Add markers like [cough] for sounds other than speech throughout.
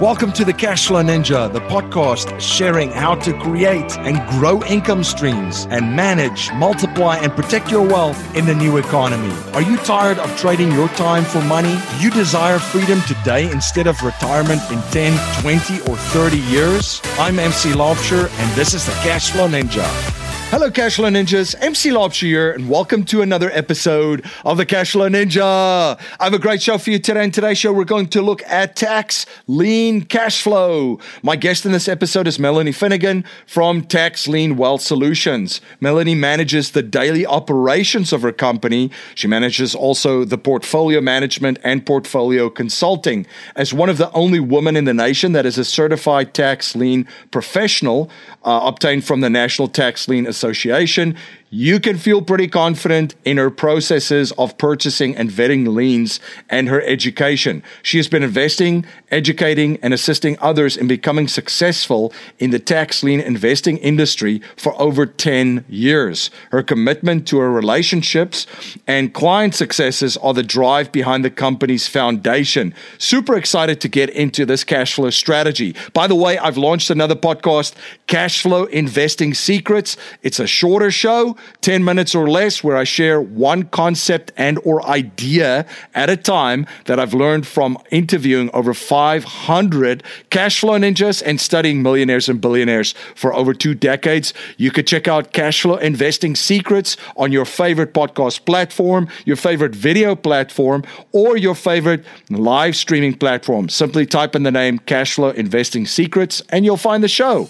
Welcome to the Cashflow Ninja, the podcast sharing how to create and grow income streams and manage, multiply, and protect your wealth in the new economy. Are you tired of trading your time for money? Do you desire freedom today instead of retirement in 10, 20, or 30 years? I'm MC Laubscher, and this is the Cashflow Ninja. Hello, Cashflow Ninjas. MC Laubscher here, and welcome to another episode of the Cashflow Ninja. I have a great show for you today. In today's show, we're going to look at tax lien cash flow. My guest in this episode is Melanie Finnegan from Tax Lien Wealth Solutions. Melanie manages the daily operations of her company. She manages also the portfolio management and portfolio consulting. As one of the only women in the nation that is a certified tax lien professional, uh, obtained from the National Tax Lien Association you can feel pretty confident in her processes of purchasing and vetting liens and her education. She has been investing, educating, and assisting others in becoming successful in the tax lien investing industry for over 10 years. Her commitment to her relationships and client successes are the drive behind the company's foundation. Super excited to get into this cash flow strategy. By the way, I've launched another podcast, Cash Flow Investing Secrets. It's a shorter show 10 minutes or less where I share one concept and or idea at a time that I've learned from interviewing over 500 cash flow ninjas and studying millionaires and billionaires for over 2 decades. You could check out Cash Flow Investing Secrets on your favorite podcast platform, your favorite video platform, or your favorite live streaming platform. Simply type in the name Cash Flow Investing Secrets and you'll find the show.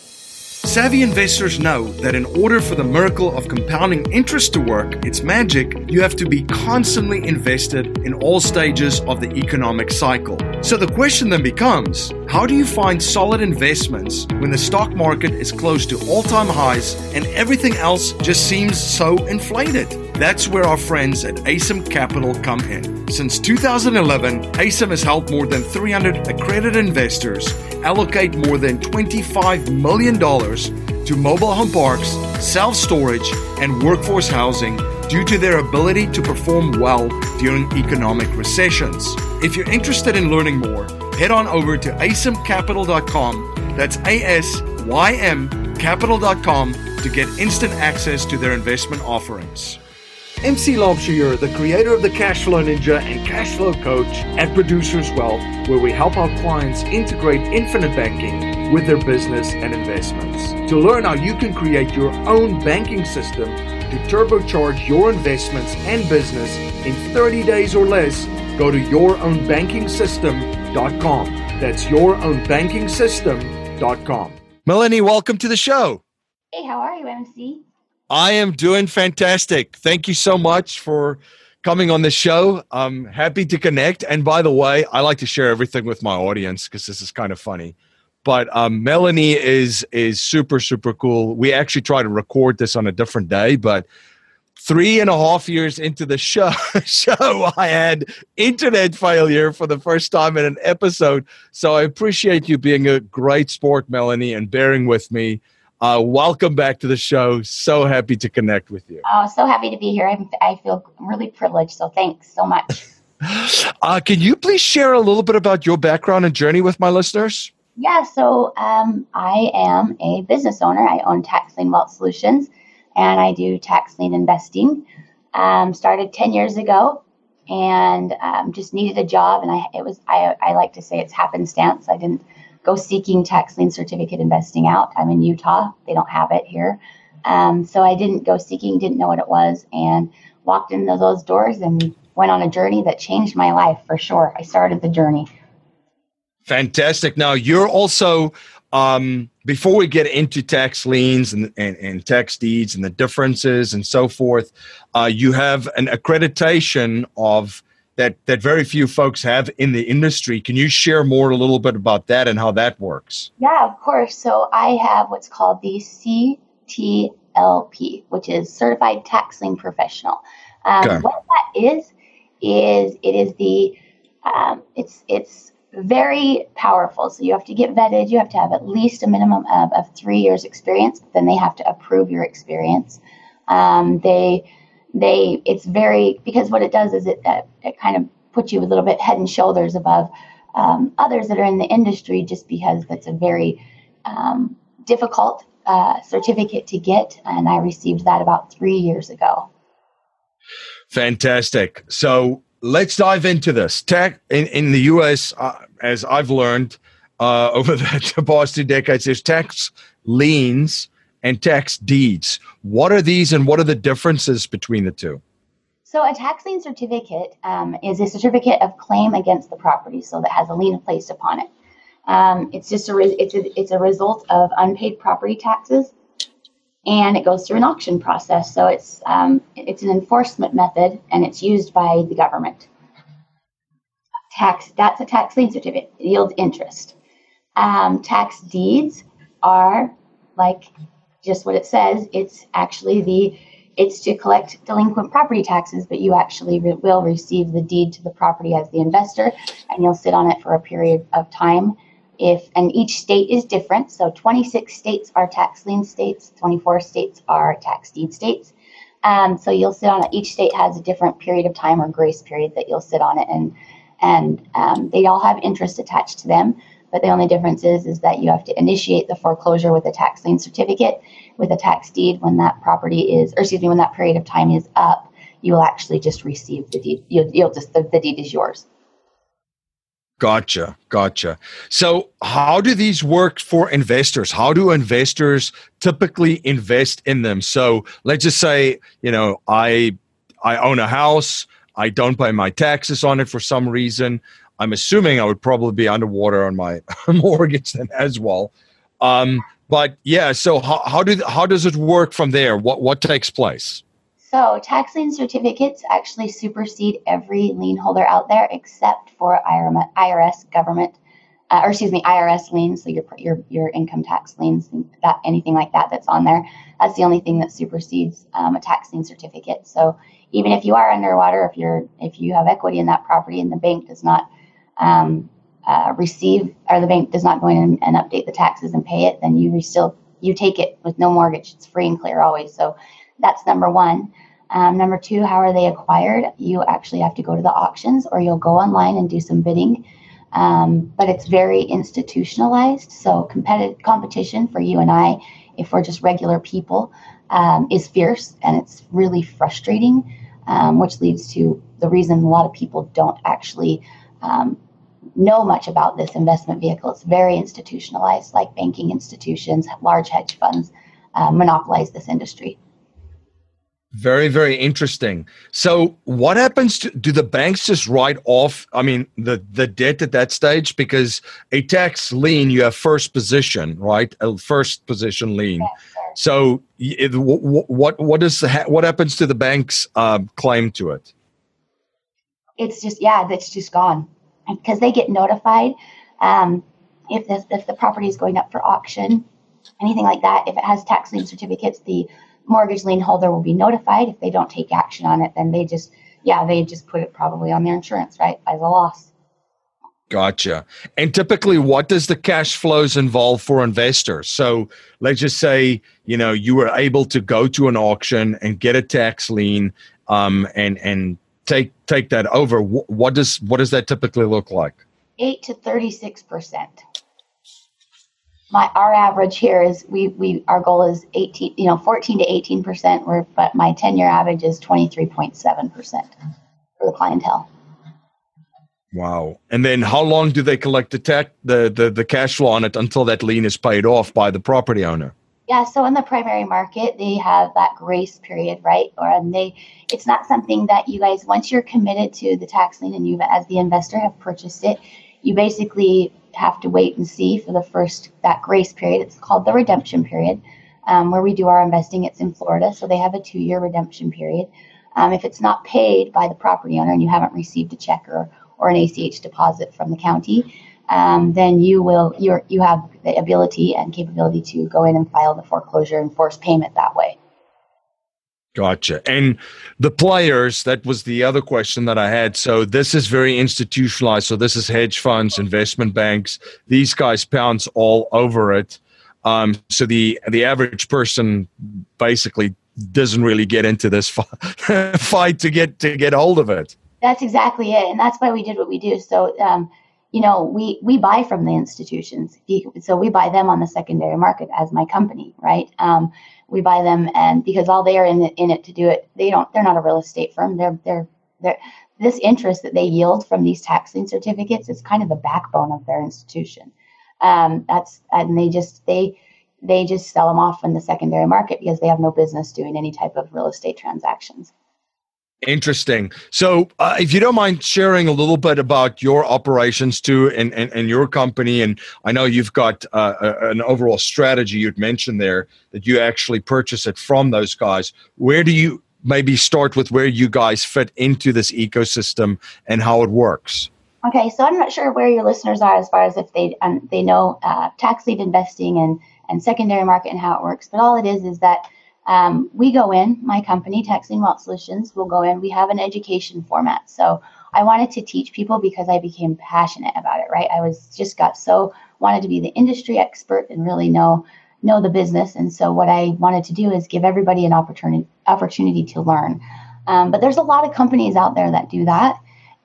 Savvy investors know that in order for the miracle of compounding interest to work, its magic, you have to be constantly invested in all stages of the economic cycle. So the question then becomes how do you find solid investments when the stock market is close to all time highs and everything else just seems so inflated? That's where our friends at Asym Capital come in. Since 2011, Asym has helped more than 300 accredited investors allocate more than $25 million to mobile home parks, self storage, and workforce housing due to their ability to perform well during economic recessions. If you're interested in learning more, head on over to asymcapital.com. That's A S Y M capital.com to get instant access to their investment offerings. MC Laubscher, the creator of the Cashflow Ninja and Cashflow Coach at Producers Wealth, where we help our clients integrate infinite banking with their business and investments. To learn how you can create your own banking system to turbocharge your investments and business in 30 days or less, go to yourownbankingsystem.com. That's yourownbankingsystem.com. Melanie, welcome to the show. Hey, how are you, MC? I am doing fantastic. Thank you so much for coming on the show. I'm happy to connect. And by the way, I like to share everything with my audience because this is kind of funny. But um, Melanie is is super super cool. We actually try to record this on a different day, but three and a half years into the show, [laughs] show I had internet failure for the first time in an episode. So I appreciate you being a great sport, Melanie, and bearing with me. Uh, welcome back to the show. So happy to connect with you. Oh, so happy to be here. I'm, I feel really privileged. So thanks so much. [laughs] Uh, can you please share a little bit about your background and journey with my listeners? Yeah, so um, I am a business owner. I own Tax Lien Wealth Solutions and I do tax lien investing. Um, started 10 years ago and um, just needed a job. And I, it was, I, I like to say it's happenstance. I didn't go seeking tax lien certificate investing out. I'm in Utah. They don't have it here. Um, so I didn't go seeking, didn't know what it was, and walked into those doors and went on a journey that changed my life for sure. I started the journey. Fantastic. Now you're also um, before we get into tax liens and, and, and, tax deeds and the differences and so forth, uh, you have an accreditation of that that very few folks have in the industry. Can you share more a little bit about that and how that works? Yeah, of course. So I have what's called the CTLP, which is Certified Tax Lien Professional. Um, okay. What that is is it is the um, it's it's very powerful. So you have to get vetted. You have to have at least a minimum of, of three years experience. Then they have to approve your experience. Um, they they it's very because what it does is it it kind of puts you a little bit head and shoulders above um, others that are in the industry just because that's a very um, difficult uh, certificate to get. And I received that about three years ago. Fantastic. So let's dive into this. Tech in, in the US, uh, as I've learned uh, [laughs] over the past two decades, there's tax liens and tax deeds. What are these and what are the differences between the two? So, a tax lien certificate um, is a certificate of claim against the property, so that has a lien placed upon it. Um, it's just a re- it's a, it's a result of unpaid property taxes, and it goes through an auction process. So it's um, it's an enforcement method, and it's used by the government. Tax that's a tax lien certificate. It yields interest. Um, tax deeds are like just what it says. It's actually the it's to collect delinquent property taxes, but you actually re- will receive the deed to the property as the investor, and you'll sit on it for a period of time. If and each state is different, so 26 states are tax lien states, 24 states are tax deed states. Um, so you'll sit on it. Each state has a different period of time or grace period that you'll sit on it, and and um, they all have interest attached to them. But the only difference is is that you have to initiate the foreclosure with a tax lien certificate, with a tax deed when that property is, or excuse me, when that period of time is up, you will actually just receive the deed. You'll, you'll just the, the deed is yours. Gotcha, gotcha. So, how do these work for investors? How do investors typically invest in them? So, let's just say, you know, I I own a house, I don't pay my taxes on it for some reason. I'm assuming I would probably be underwater on my [laughs] mortgage then as well. Um, but yeah, so how, how do how does it work from there? What what takes place? So tax lien certificates actually supersede every lien holder out there except for IRS government, uh, or excuse me, IRS liens. So your your your income tax liens, that anything like that that's on there. That's the only thing that supersedes um, a tax lien certificate. So even if you are underwater, if you're if you have equity in that property and the bank does not um, uh, receive or the bank does not go in and, update the taxes and pay it, then you still you take it with no mortgage. It's free and clear always. So that's number one. Um, number two, how are they acquired? You actually have to go to the auctions or you'll go online and do some bidding. Um, but it's very institutionalized. So competitive competition for you and I, if we're just regular people, um, is fierce and it's really frustrating, um, which leads to the reason a lot of people don't actually um, know much about this investment vehicle. It's very institutionalized, like banking institutions, large hedge funds uh, monopolize this industry. Very, very interesting. So, what happens to do the banks just write off? I mean, the the debt at that stage because a tax lien, you have first position, right? A first position lien. Yes, so, it, what what does what happens to the bank's uh, claim to it? It's just yeah, that's just gone because they get notified um, if this if the property is going up for auction, anything like that. If it has tax lien certificates, the mortgage lien holder will be notified. If they don't take action on it, then they just yeah they just put it probably on their insurance right by the loss. Gotcha. And typically, what does the cash flows involve for investors? So let's just say you know you were able to go to an auction and get a tax lien, um, and and take take that over, what does what does that typically look like? Eight to thirty six percent. My our average here is we we our goal is eighteen, you know, fourteen to eighteen percent. but my ten year average is twenty three point seven percent for the clientele. Wow! And then how long do they collect the tech the, the the cash flow on it until that lien is paid off by the property owner? Yeah, so in the primary market, they have that grace period, right? Or and they, it's not something that you guys once you're committed to the tax lien and you, as the investor, have purchased it. You basically have to wait and see for the first that grace period. It's called the redemption period, um, where we do our investing. It's in Florida, so they have a two-year redemption period. Um, if it's not paid by the property owner and you haven't received a check or or an ACH deposit from the county, um, then you will you you have the ability and capability to go in and file the foreclosure and force payment that way. Gotcha. And the players, that was the other question that I had. So this is very institutionalized. So this is hedge funds, investment banks. These guys pounce all over it. Um, so the the average person basically doesn't really get into this [laughs] fight to get to get hold of it. That's exactly it, and that's why we did what we do. So um, you know, we we buy from the institutions, so we buy them on the secondary market as my company, right? Um, we buy them, and because all they are in it, in it to do it, they don't. They're not a real estate firm. They're they're they're this interest that they yield from these tax lien certificates is kind of the backbone of their institution. Um, that's and they just they they just sell them off in the secondary market because they have no business doing any type of real estate transactions. Interesting. So, uh, if you don't mind sharing a little bit about your operations too, and, and, and your company, and I know you've got uh, a, an overall strategy you'd mentioned there that you actually purchase it from those guys. Where do you maybe start with where you guys fit into this ecosystem and how it works? Okay, so I'm not sure where your listeners are as far as if they um, they know uh, tax lien investing and and secondary market and how it works, but all it is is that um, we go in, my company, Lien Wealth Solutions, will go in. We have an education format. So I wanted to teach people because I became passionate about it, right? I was just got so wanted to be the industry expert and really know know the business. And so what I wanted to do is give everybody an opportunity opportunity to learn. Um, but there's a lot of companies out there that do that.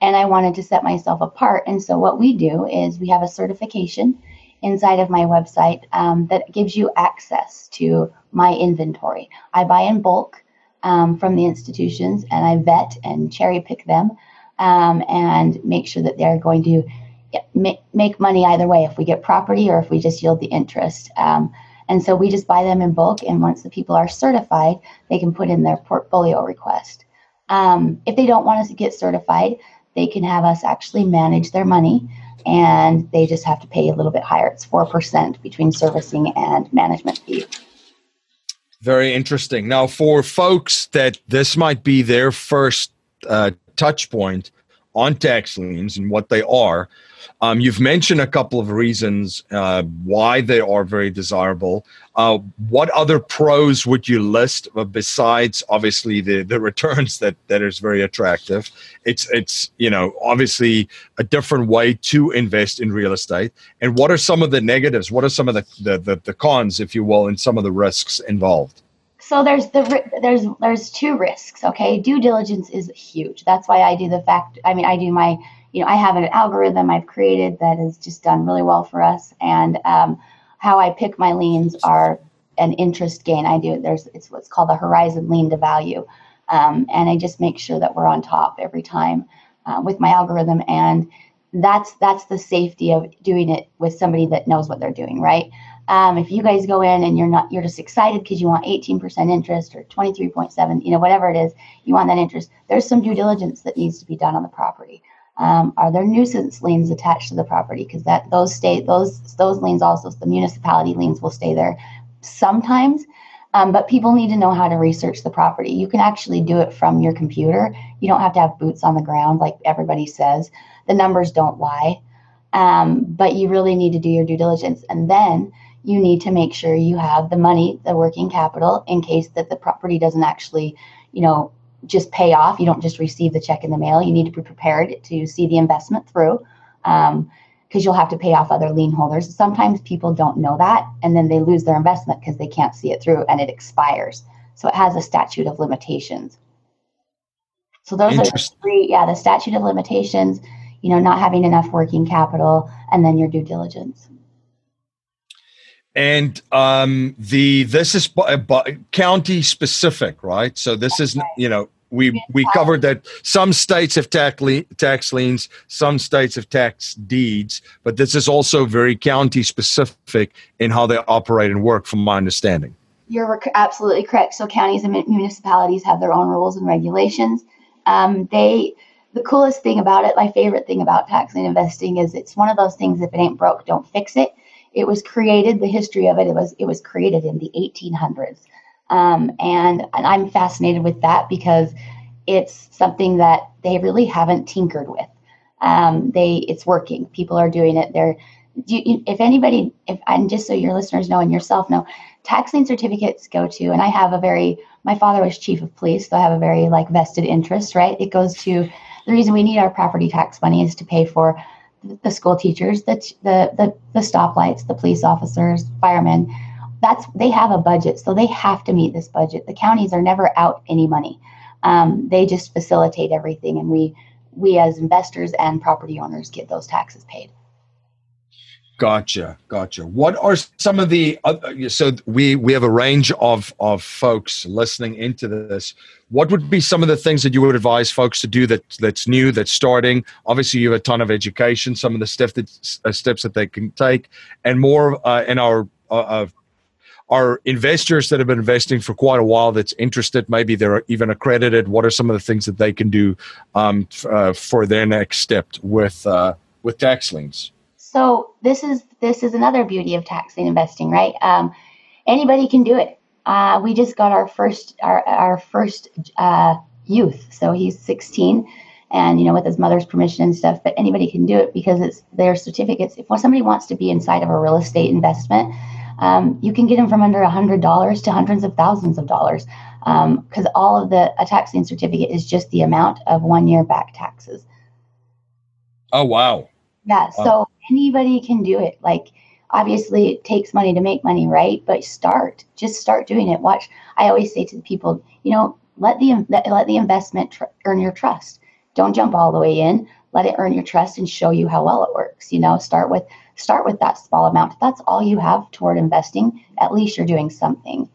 And I wanted to set myself apart. And so what we do is we have a certification inside of my website um, that gives you access to my inventory. I buy in bulk um, from the institutions and I vet and cherry pick them um, and make sure that they're going to make, make money either way if we get property or if we just yield the interest. Um, and so we just buy them in bulk. And once the people are certified, they can put in their portfolio request. Um, if they don't want us to get certified, they can have us actually manage their money and they just have to pay a little bit higher. It's 4% between servicing and management fee. Very interesting. Now, for folks that this might be their first uh, touch point on tax liens and what they are, um, you've mentioned a couple of reasons uh, why they are very desirable. Uh, what other pros would you list besides obviously the, the returns that, that is very attractive? It's it's you know obviously a different way to invest in real estate. And what are some of the negatives? What are some of the, the, the, the cons, if you will, and some of the risks involved? so there's the there's there's two risks okay due diligence is huge that's why i do the fact i mean i do my you know, I have an algorithm I've created that has just done really well for us. And um, how I pick my liens are an interest gain. I do there's it's what's called the horizon lien to value, um, and I just make sure that we're on top every time uh, with my algorithm. And that's that's the safety of doing it with somebody that knows what they're doing, right? Um, if you guys go in and you're not you're just excited because you want 18% interest or 23.7 you know whatever it is you want that interest there's some due diligence that needs to be done on the property um, are there nuisance liens attached to the property? Because that those state those those liens also the municipality liens will stay there sometimes. Um, but people need to know how to research the property. You can actually do it from your computer. You don't have to have boots on the ground like everybody says. The numbers don't lie. Um, but you really need to do your due diligence. And then you need to make sure you have the money, the working capital, in case that the property doesn't actually, you know, just pay off. You don't just receive the check in the mail. You need to be prepared to see the investment through because um, you'll have to pay off other lien holders. Sometimes people don't know that and then they lose their investment because they can't see it through and it expires. So it has a statute of limitations. So those are three, yeah, the statute of limitations, you know, not having enough working capital, and then your due diligence. And um, the this is b- b- county specific, right? So this is you know we we covered that some states have tax, le- tax liens, some states have tax deeds, but this is also very county specific in how they operate and work, from my understanding. You're absolutely correct. So counties and municipalities have their own rules and regulations. Um, they the coolest thing about it, my favorite thing about tax lien investing is it's one of those things. If it ain't broke, don't fix it. It was created. The history of it, it was it was created in the 1800s, um, and and I'm fascinated with that because it's something that they really haven't tinkered with. Um, they it's working. People are doing it. They're you, if anybody, if and just so your listeners know and yourself know, tax lien certificates go to, and I have a very, my father was chief of police, so I have a very like vested interest, right? It goes to the reason we need our property tax money is to pay for the school teachers, the, the, the, the stoplights, the police officers, firemen. That's they have a budget, so they have to meet this budget. The counties are never out any money. Um, they just facilitate everything, and we we as investors and property owners get those taxes paid. Gotcha, gotcha. What are some of the uh, so we we have a range of of folks listening into this. What would be some of the things that you would advise folks to do that that's new, that's starting? Obviously, you have a ton of education. Some of the steps that uh, steps that they can take, and more uh, in our uh, our investors that have been investing for quite a while that's interested maybe they're even accredited what are some of the things that they can do um, f- uh, for their next step with uh, with tax liens so this is this is another beauty of tax lien investing, right? Um, anybody can do it. Uh, we just got our first our our first uh, youth, so he's 16, and you know with his mother's permission and stuff. But anybody can do it because it's their certificates. If somebody wants to be inside of a real estate investment, um, you can get them from under hundred dollars to hundreds of thousands of dollars because um, all of the a tax lien certificate is just the amount of one year back taxes. Oh wow! Yeah, so anybody can do it. Like obviously it takes money to make money, right? But start, just start doing it. Watch. I always say to the people, you know, let the let the investment tr- earn your trust. Don't jump all the way in. Let it earn your trust and show you how well it works. You know, start with start with that small amount. If that's all you have toward investing, at least you're doing something.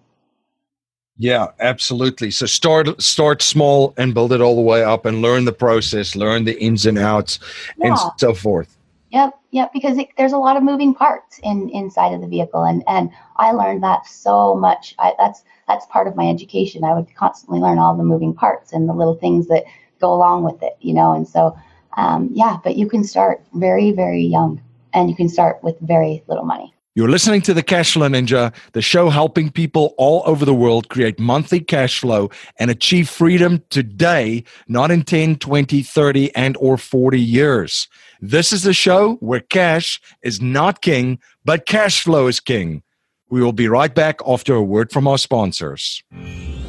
Yeah, absolutely. So start start small and build it all the way up and learn the process, learn the ins and outs yeah. and so forth. Yep, yep. Because it, there's a lot of moving parts in inside of the vehicle, and and I learned that so much. I, that's that's part of my education. I would constantly learn all the moving parts and the little things that go along with it, you know. And so, um, yeah. But you can start very, very young, and you can start with very little money. You're listening to the Cashflow Ninja, the show helping people all over the world create monthly cash flow and achieve freedom today, not in 10, 20, 30, and or 40 years. This is the show where cash is not king, but cash flow is king. We will be right back after a word from our sponsors.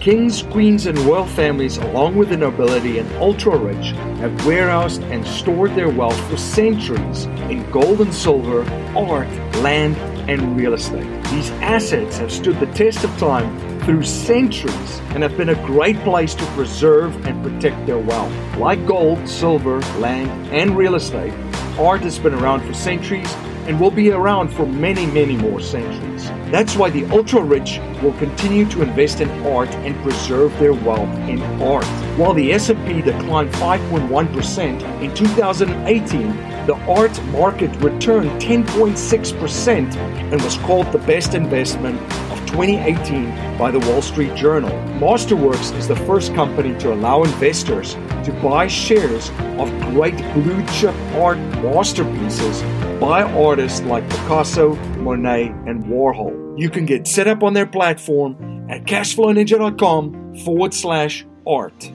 Kings, queens, and royal families, along with the nobility and ultra rich, have warehoused and stored their wealth for centuries in gold and silver, art, land, and real estate. These assets have stood the test of time through centuries and have been a great place to preserve and protect their wealth. Like gold, silver, land, and real estate, art has been around for centuries and will be around for many, many more centuries. That's why the ultra rich will continue to invest in art and preserve their wealth in art. While the S&P declined 5.1% in 2018, the art market returned 10.6% and was called the best investment of 2018 by the Wall Street Journal. Masterworks is the first company to allow investors to buy shares of great blue chip art masterpieces by artists like Picasso, Monet, and Warhol. You can get set up on their platform at cashflowninja.com forward slash art.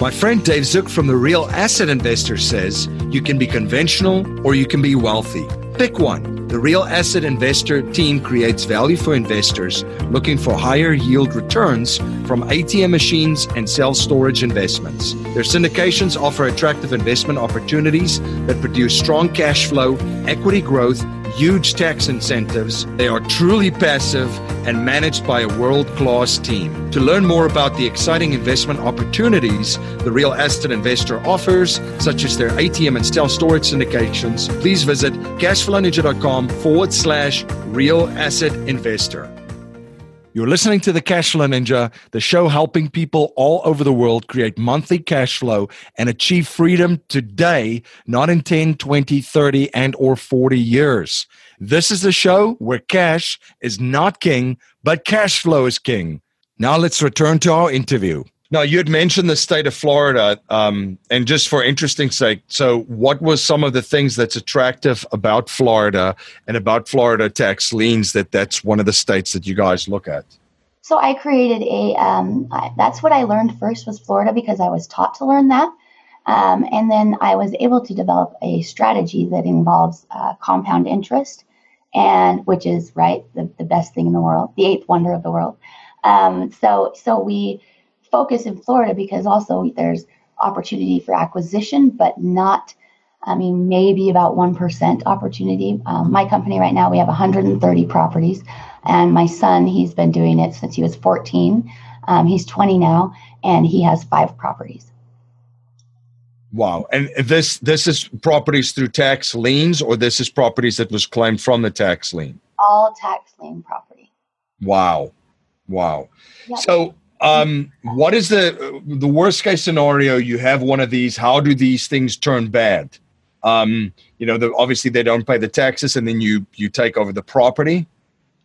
My friend Dave Zook from the Real Asset Investor says you can be conventional or you can be wealthy. Pick one. The Real Asset Investor team creates value for investors looking for higher yield returns from ATM machines and self storage investments. Their syndications offer attractive investment opportunities that produce strong cash flow, equity growth, huge tax incentives. They are truly passive and managed by a world class team. To learn more about the exciting investment opportunities the Real Asset Investor offers, such as their ATM and self storage syndications, please visit cashflowninja.com forward slash real asset investor. You're listening to the Cashflow Ninja, the show helping people all over the world create monthly cash flow and achieve freedom today, not in 10, 20, 30, and or 40 years. This is the show where cash is not king, but cash flow is king. Now let's return to our interview. Now, you had mentioned the state of Florida, um, and just for interesting sake, so what was some of the things that's attractive about Florida and about Florida tax liens that that's one of the states that you guys look at? So I created a. Um, I, that's what I learned first was Florida because I was taught to learn that, um, and then I was able to develop a strategy that involves uh, compound interest, and which is right the, the best thing in the world, the eighth wonder of the world. Um, so so we focus in Florida because also there's opportunity for acquisition, but not, I mean, maybe about 1% opportunity. Um, my company right now, we have 130 properties. And my son, he's been doing it since he was 14. Um, he's 20 now, and he has five properties. Wow. And this this is properties through tax liens or this is properties that was claimed from the tax lien? All tax lien property. Wow. Wow. Yep. So um, what is the the worst case scenario you have one of these how do these things turn bad? Um, you know the, obviously they don't pay the taxes and then you you take over the property.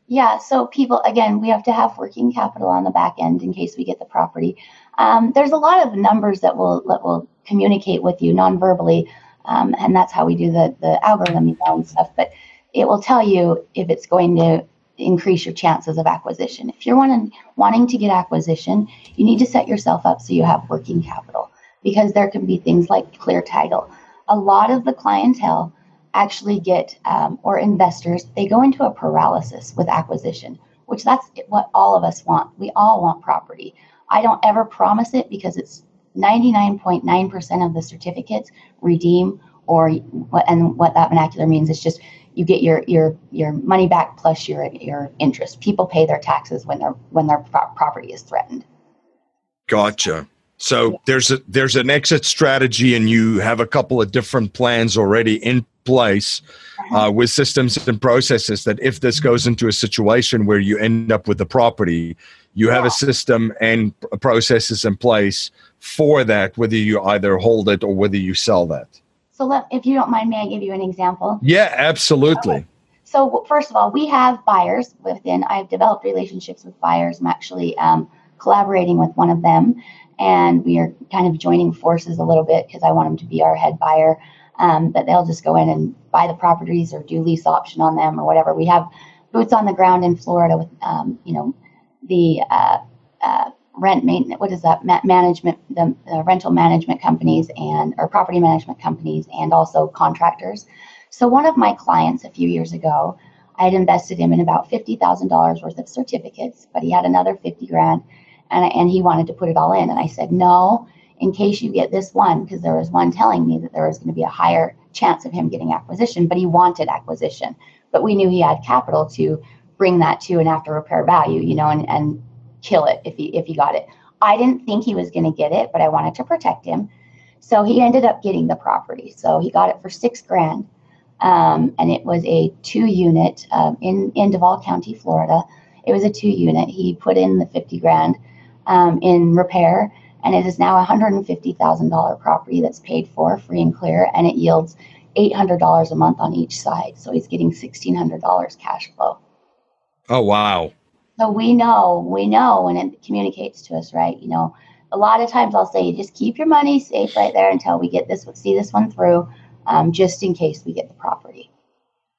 Yeah so people again we have to have working capital on the back end in case we get the property. Um, there's a lot of numbers that will that will communicate with you non-verbally um, and that's how we do the the algorithm and stuff but it will tell you if it's going to increase your chances of acquisition. If you're wanting, wanting to get acquisition, you need to set yourself up so you have working capital because there can be things like clear title. A lot of the clientele actually get, um, or investors, they go into a paralysis with acquisition, which that's what all of us want. We all want property. I don't ever promise it because it's 99.9% of the certificates redeem or what and what that vernacular means is just you get your your your money back plus your your interest. People pay their taxes when their when their pro- property is threatened. Gotcha. So yeah. there's a there's an exit strategy, and you have a couple of different plans already in place uh-huh. uh, with systems and processes. That if this goes into a situation where you end up with the property, you have yeah. a system and processes in place for that, whether you either hold it or whether you sell that. So, let, if you don't mind, may I give you an example? Yeah, absolutely. Okay. So, first of all, we have buyers within, I've developed relationships with buyers. I'm actually um, collaborating with one of them, and we are kind of joining forces a little bit because I want them to be our head buyer. Um, that they'll just go in and buy the properties or do lease option on them or whatever. We have boots on the ground in Florida with, um, you know, the uh, uh, rent maintenance, what is that, Ma- management, the rental management companies and, or property management companies and also contractors. So one of my clients a few years ago, I had invested him in about $50,000 worth of certificates, but he had another 50 grand and, and he wanted to put it all in. And I said, no, in case you get this one, because there was one telling me that there was going to be a higher chance of him getting acquisition, but he wanted acquisition. But we knew he had capital to bring that to an after repair value, you know, and, and kill it if he if he got it. I didn't think he was going to get it, but I wanted to protect him. So he ended up getting the property. So he got it for six grand, um, and it was a two unit um, in in Duval County, Florida. It was a two unit. He put in the fifty grand um, in repair, and it is now a hundred and fifty thousand dollar property that's paid for free and clear, and it yields eight hundred dollars a month on each side. So he's getting sixteen hundred dollars cash flow. Oh wow! So we know, we know when it communicates to us, right? You know, a lot of times I'll say, just keep your money safe right there until we get this, see this one through, um, just in case we get the property.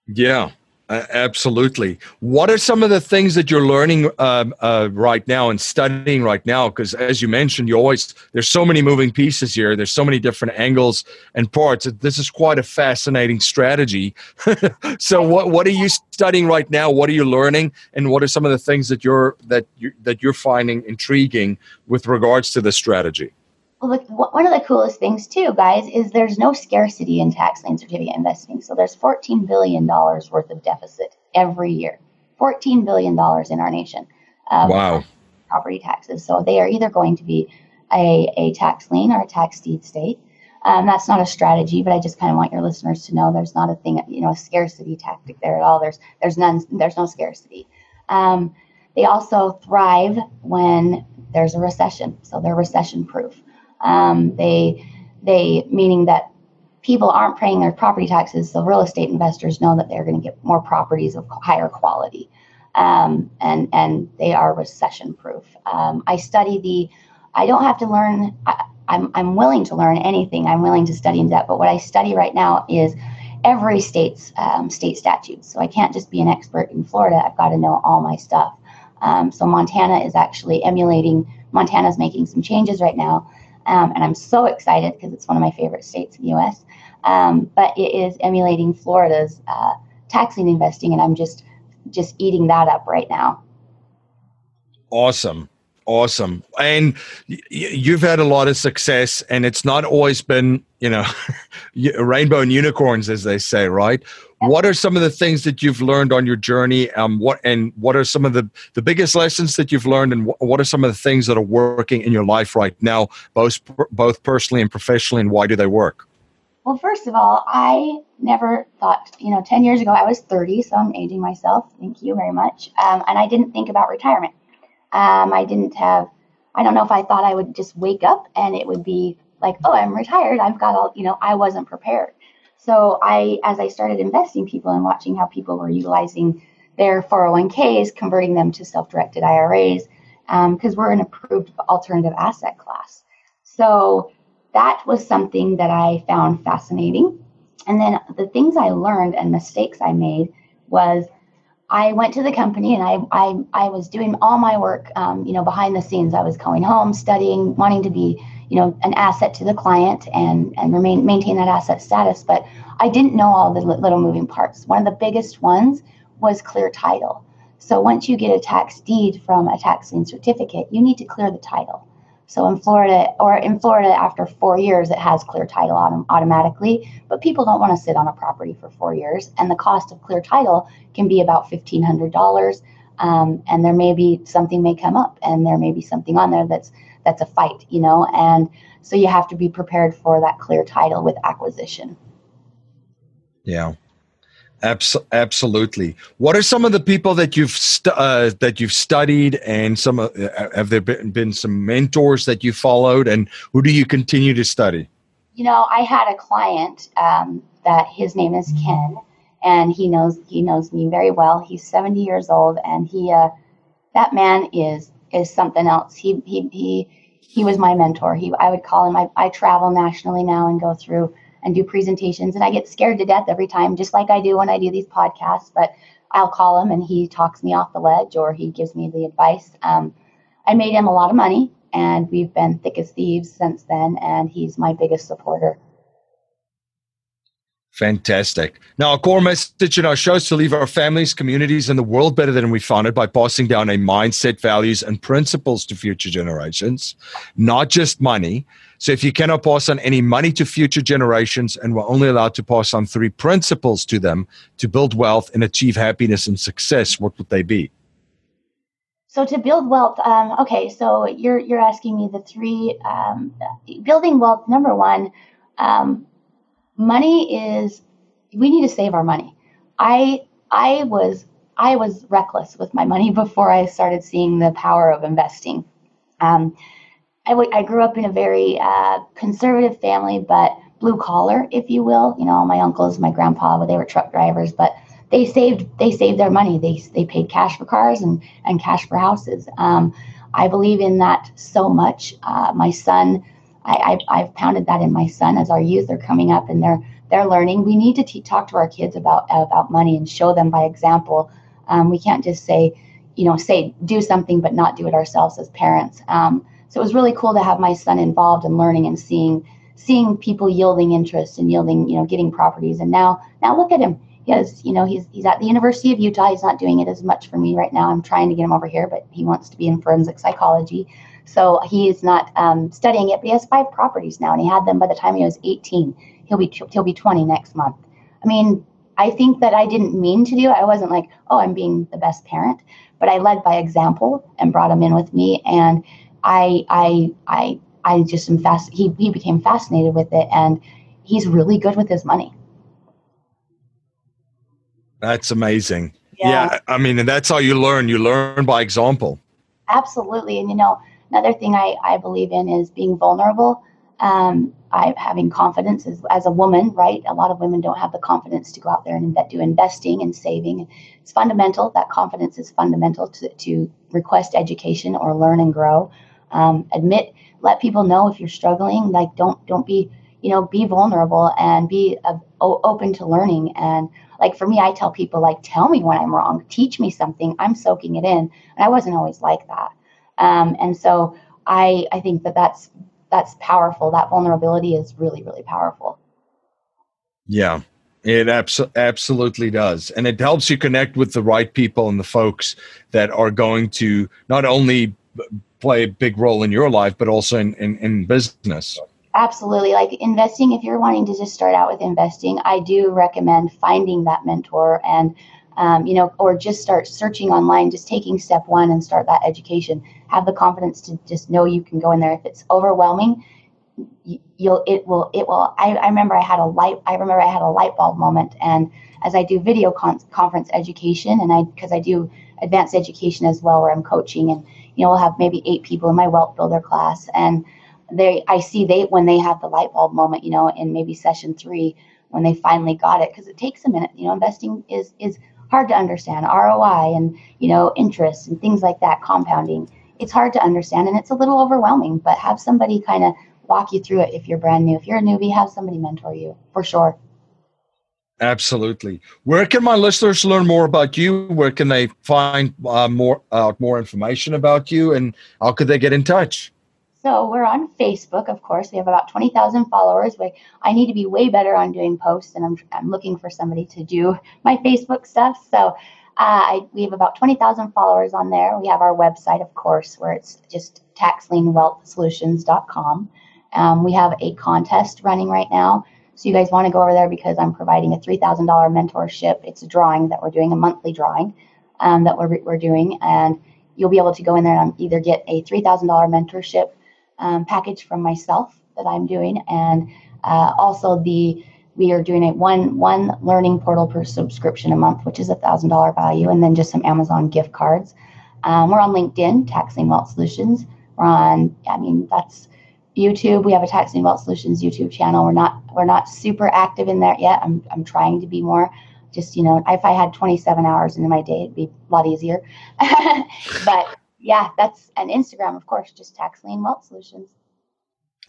Yeah. Absolutely. What are some of the things that you're learning uh, uh, right now and studying right now? Because as you mentioned, you always there's so many moving pieces here. There's so many different angles and parts. This is quite a fascinating strategy. [laughs] so, what what are you studying right now? What are you learning, and what are some of the things that you're that you that you're finding intriguing with regards to the strategy? Well, look, one of the coolest things too, guys, is there's no scarcity in tax lien certificate investing. So there's 14 billion dollars worth of deficit every year. 14 billion dollars in our nation. wow. Property taxes. So they are either going to be a, a tax lien or a tax deed state. Um, that's not a strategy, but I just kind of want your listeners to know there's not a thing, you know, a scarcity tactic there at all. There's there's none. There's no scarcity. Um, they also thrive when there's a recession, so they're recession proof. Um, they they meaning that people aren't paying their property taxes, so real estate investors know that they're going to get more properties of higher quality, um, and and they are recession proof. Um, I study the. I don't have to learn. I, I'm I'm willing to learn anything. I'm willing to study in depth. But what I study right now is every state's um, state statutes. So I can't just be an expert in Florida. I've got to know all my stuff. Um, so Montana is actually emulating. Montana's making some changes right now um, and I'm so excited because it's one of my favorite states in the US. Um, but it is emulating Florida's uh, tax investing, and I'm just just eating that up right now. Awesome. Awesome. And you've had a lot of success, and it's not always been, you know, [laughs] rainbow and unicorns, as they say, right? What are some of the things that you've learned on your journey? Um, what and what are some of the the biggest lessons that you've learned, and what are some of the things that are working in your life right now, both both personally and professionally, and why do they work? Well, first of all, I never thought, you know, 10 years ago, I was 30, so I'm aging myself. Thank you very much. Um, and I didn't think about retirement. Um, I didn't have, I don't know if I thought I would just wake up and it would be like, oh, I'm retired. I've got all, you know, I wasn't prepared. So I, as I started investing people and watching how people were utilizing their 401ks, converting them to self-directed IRAs, because um, we're an approved alternative asset class. So that was something that I found fascinating. And then the things I learned and mistakes I made was I went to the company and I, I, I was doing all my work, um, you know, behind the scenes. I was going home, studying, wanting to be, you know, an asset to the client and, and remain, maintain that asset status. But I didn't know all the little moving parts. One of the biggest ones was clear title. So once you get a tax deed from a tax lien certificate, you need to clear the title. So in Florida, or in Florida, after four years, it has clear title autom- automatically. But people don't want to sit on a property for four years, and the cost of clear title can be about fifteen hundred dollars. Um, and there may be something may come up, and there may be something on there that's that's a fight, you know. And so you have to be prepared for that clear title with acquisition. Yeah. Abs- absolutely. What are some of the people that you've stu- uh, that you've studied, and some uh, have there been, been some mentors that you followed, and who do you continue to study? You know, I had a client um, that his name is Ken, and he knows he knows me very well. He's seventy years old, and he uh, that man is is something else. He he he he was my mentor. He I would call him. I, I travel nationally now and go through and do presentations. And I get scared to death every time, just like I do when I do these podcasts. But I'll call him and he talks me off the ledge or he gives me the advice. Um, I made him a lot of money and we've been thick as thieves since then. And he's my biggest supporter. Fantastic. Now, our core message in our show is to leave our families, communities, and the world better than we found it by passing down a mindset, values, and principles to future generations, not just money. So, if you cannot pass on any money to future generations and we're only allowed to pass on three principles to them to build wealth and achieve happiness and success, what would they be? So to build wealth, um, okay. So you're you're asking me the three um, building wealth. Number one, um, money is we need to save our money. I I was I was reckless with my money [laughs] before I started seeing the power of investing. Um, I, w- I grew up in a very uh, conservative family, but blue collar, if you will. You know, all my uncles, my grandpa, they were truck drivers, but they saved they saved their money. They they paid cash for cars and and cash for houses. Um, I believe in that so much. Uh, my son I, I have pounded that in my son as our youth are coming up and they're they're learning. We need to talk to our kids about about money and show them by example. Um, we can't just say, you know, say do something but not do it ourselves as parents. Um, so it was really cool to have my son involved in learning and seeing seeing people yielding interest and yielding, you know, getting properties. And now now look at him. He has, you know, he's he's at the University of Utah. He's not doing it as much for me right now. I'm trying to get him over here, but he wants to be in forensic psychology. So he is not um, studying it, but he has five properties now, and he had them by the time he was 18. He'll be he'll be 20 next month. I mean, I think that I didn't mean to do. I wasn't like, oh, I'm being the best parent, but I led by example and brought him in with me, and I I I I just am fast. He he became fascinated with it, and he's really good with his money. That's amazing. Yeah. yeah, I mean, and that's how you learn. You learn by example. Absolutely, and you know, Another thing I, I believe in is being vulnerable. Um, I having confidence as, as a woman, right? A lot of women don't have the confidence to go out there and do investing and saving. It's fundamental. That confidence is fundamental to, to request education or learn and grow. Um, admit, let people know if you're struggling. Like don't don't be you know be vulnerable and be uh, open to learning. And like for me, I tell people like tell me when I'm wrong, teach me something. I'm soaking it in, and I wasn't always like that. Um, and so I, I think that that's, that's powerful. That vulnerability is really, really powerful. Yeah, it abs- absolutely does. And it helps you connect with the right people and the folks that are going to not only play a big role in your life, but also in, in, in business. Absolutely. Like investing, if you're wanting to just start out with investing, I do recommend finding that mentor and, um, you know, or just start searching online, just taking step one and start that education. Have the confidence to just know you can go in there. If it's overwhelming, you'll, it will, it will. I, I remember I had a light, I remember I had a light bulb moment. And as I do video con- conference education and I, because I do advanced education as well, where I'm coaching and, you know, we'll have maybe eight people in my wealth builder class. And, they I see they when they have the light bulb moment, you know, in maybe session three when they finally got it because it takes a minute. You know, investing is is hard to understand ROI and you know interest and things like that, compounding. It's hard to understand and it's a little overwhelming. But have somebody kind of walk you through it if you're brand new. If you're a newbie, have somebody mentor you for sure. Absolutely. Where can my listeners learn more about you? Where can they find uh, more uh, more information about you, and how could they get in touch? So we're on Facebook, of course. We have about 20,000 followers. We, I need to be way better on doing posts, and I'm, I'm looking for somebody to do my Facebook stuff. So uh, I, we have about 20,000 followers on there. We have our website, of course, where it's just taxlienwealthsolutions.com. Um, we have a contest running right now. So you guys want to go over there because I'm providing a $3,000 mentorship. It's a drawing that we're doing, a monthly drawing um, that we're, we're doing. And you'll be able to go in there and either get a $3,000 mentorship um, package from myself that I'm doing, and uh, also the we are doing a one one learning portal per subscription a month, which is a thousand dollar value, and then just some Amazon gift cards. Um, we're on LinkedIn, Tax Lien Wealth Solutions. We're on, I mean, that's YouTube. We have a Tax Lien Wealth Solutions YouTube channel. We're not we're not super active in there yet. I'm I'm trying to be more. Just you know, if I had 27 hours in my day, it'd be a lot easier. [laughs] but yeah, that's an Instagram, of course, just tax lien wealth solutions.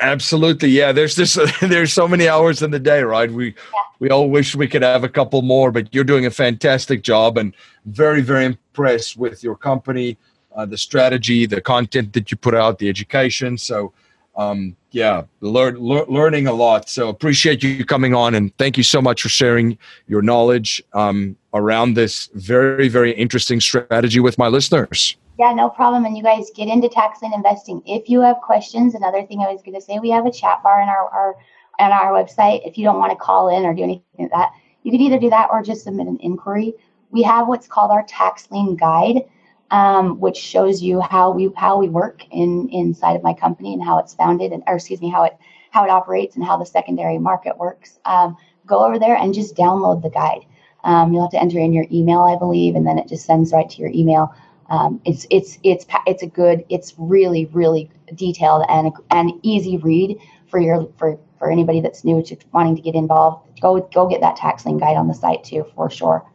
Absolutely, yeah. There's this. [laughs] There's so many hours in the day, right? We yeah. we all wish we could have a couple more, but you're doing a fantastic job, and very very impressed with your company, uh, the strategy, the content that you put out, the education. So, um, yeah, learn, le- learning a lot. So appreciate you coming on, and thank you so much for sharing your knowledge um, around this very very interesting strategy with my listeners. Yeah, no problem. And you guys get into tax lien investing. If you have questions, another thing I was going to say, we have a chat bar in our, our on our website. If you don't want to call in or do anything like that, you can either do that or just submit an inquiry. We have what's called our tax lien guide, um, which shows you how we how we work in inside of my company and how it's founded, and or excuse me, how it how it operates and how the secondary market works. Um, go over there and just download the guide. Um, you'll have to enter in your email, I believe, and then it just sends right to your email um, it's it's it's it's a good it's really really detailed and and easy read for your for for anybody that's new to wanting to get involved. Go go get that tax lien guide on the site too for sure.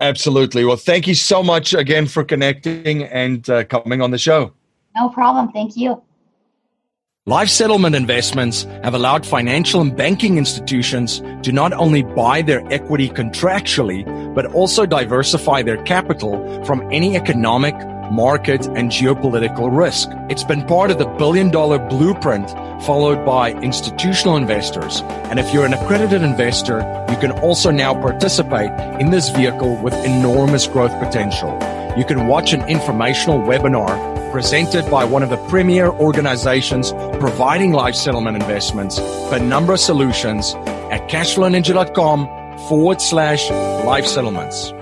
Absolutely. Well thank you so much again for connecting and uh, coming on the show. No problem. Thank you Life settlement investments have allowed financial and banking institutions to not only buy their equity contractually, but also diversify their capital from any economic, market, and geopolitical risk. It's been part of the billion dollar blueprint followed by institutional investors. And if you're an accredited investor, you can also now participate in this vehicle with enormous growth potential. You can watch an informational webinar presented by one of the premier organizations providing life settlement investments, Penumbra Solutions, at cashflowninja.com forward slash life settlements.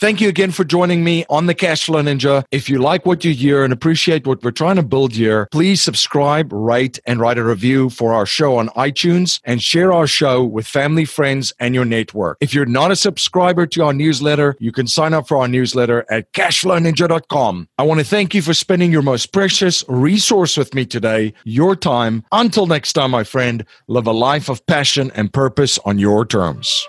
Thank you again for joining me on the Cashflow Ninja. If you like what you hear and appreciate what we're trying to build here, please subscribe, rate, and write a review for our show on iTunes and share our show with family, friends, and your network. If you're not a subscriber to our newsletter, you can sign up for our newsletter at cashflowninja.com. I want to thank you for spending your most precious resource with me today, your time. Until next time, my friend, live a life of passion and purpose on your terms.